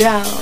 chao.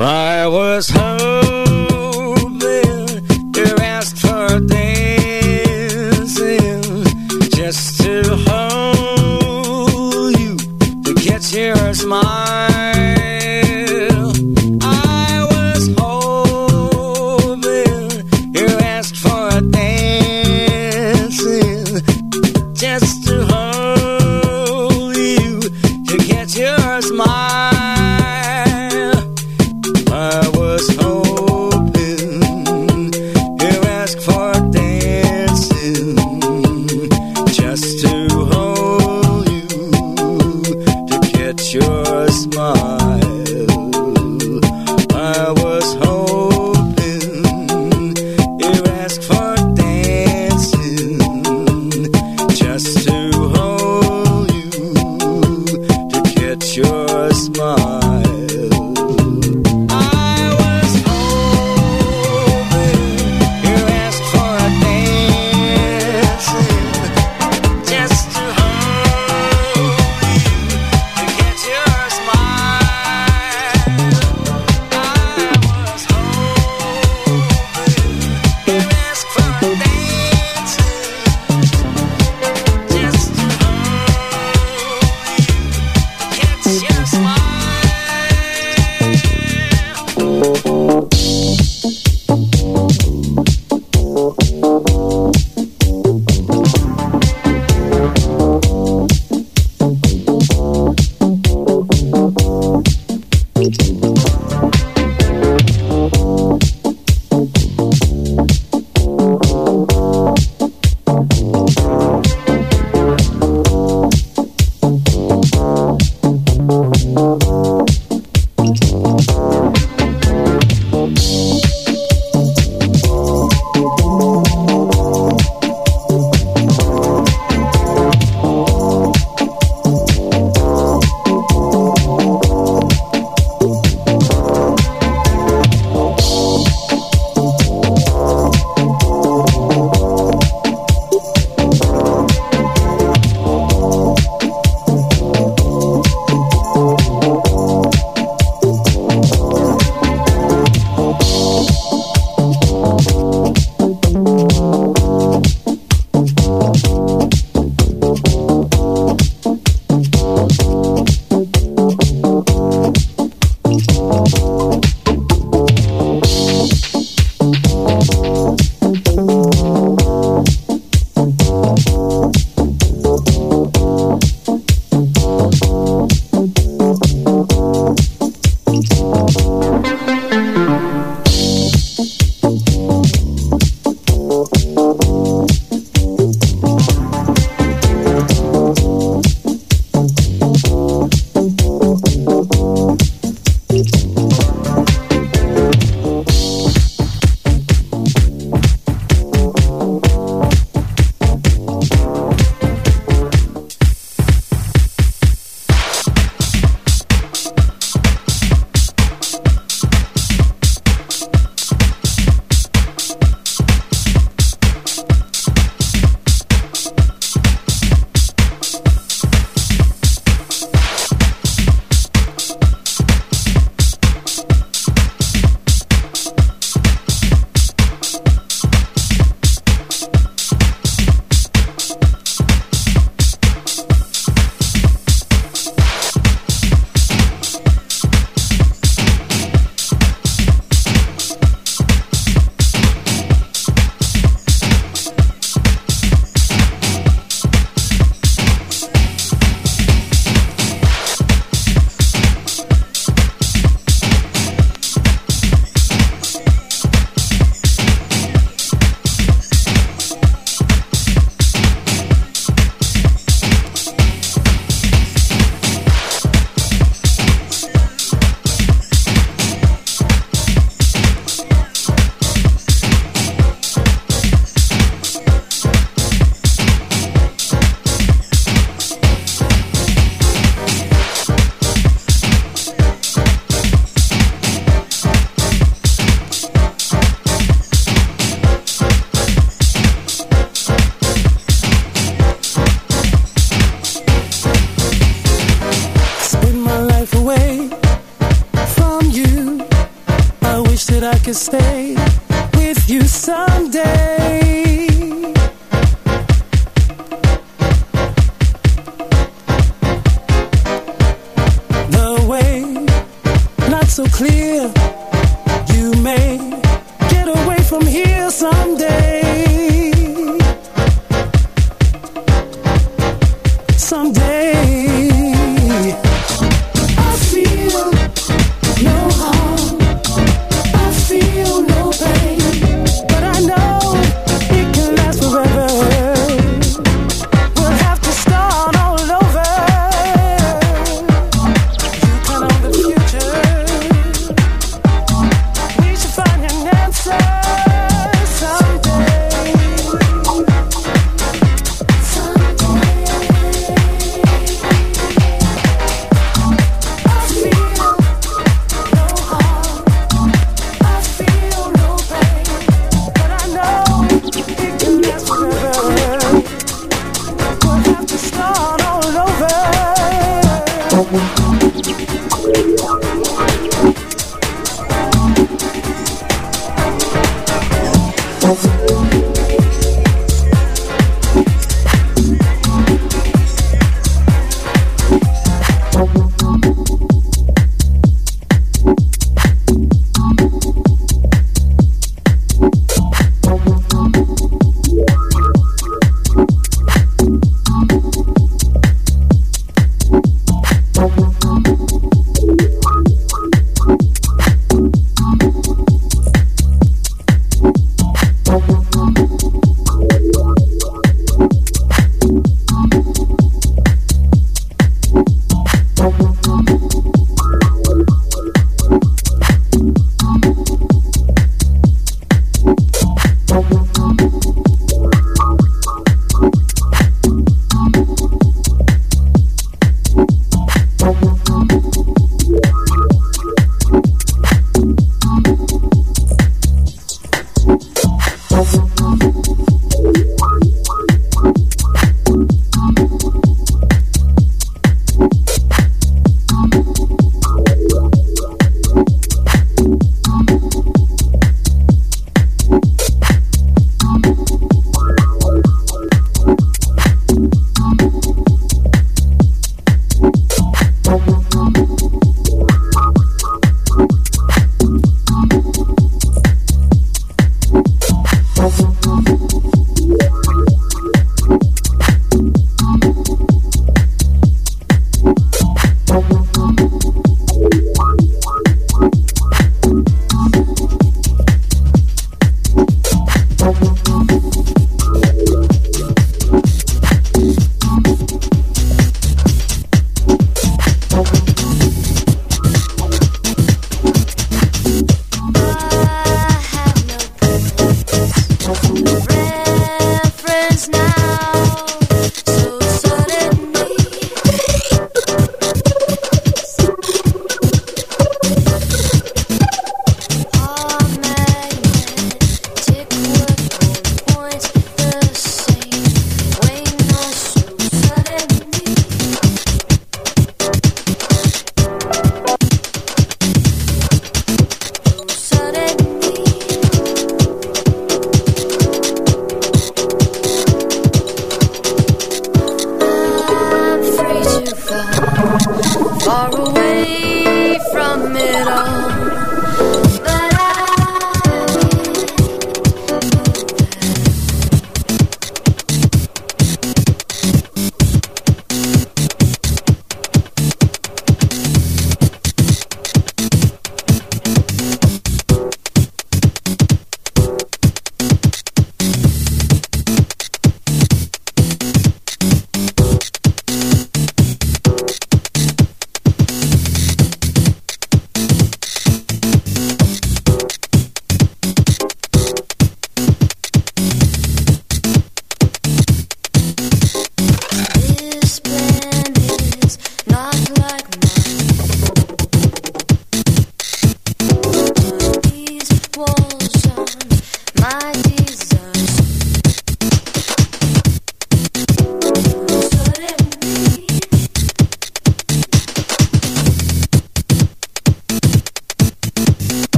I was hoping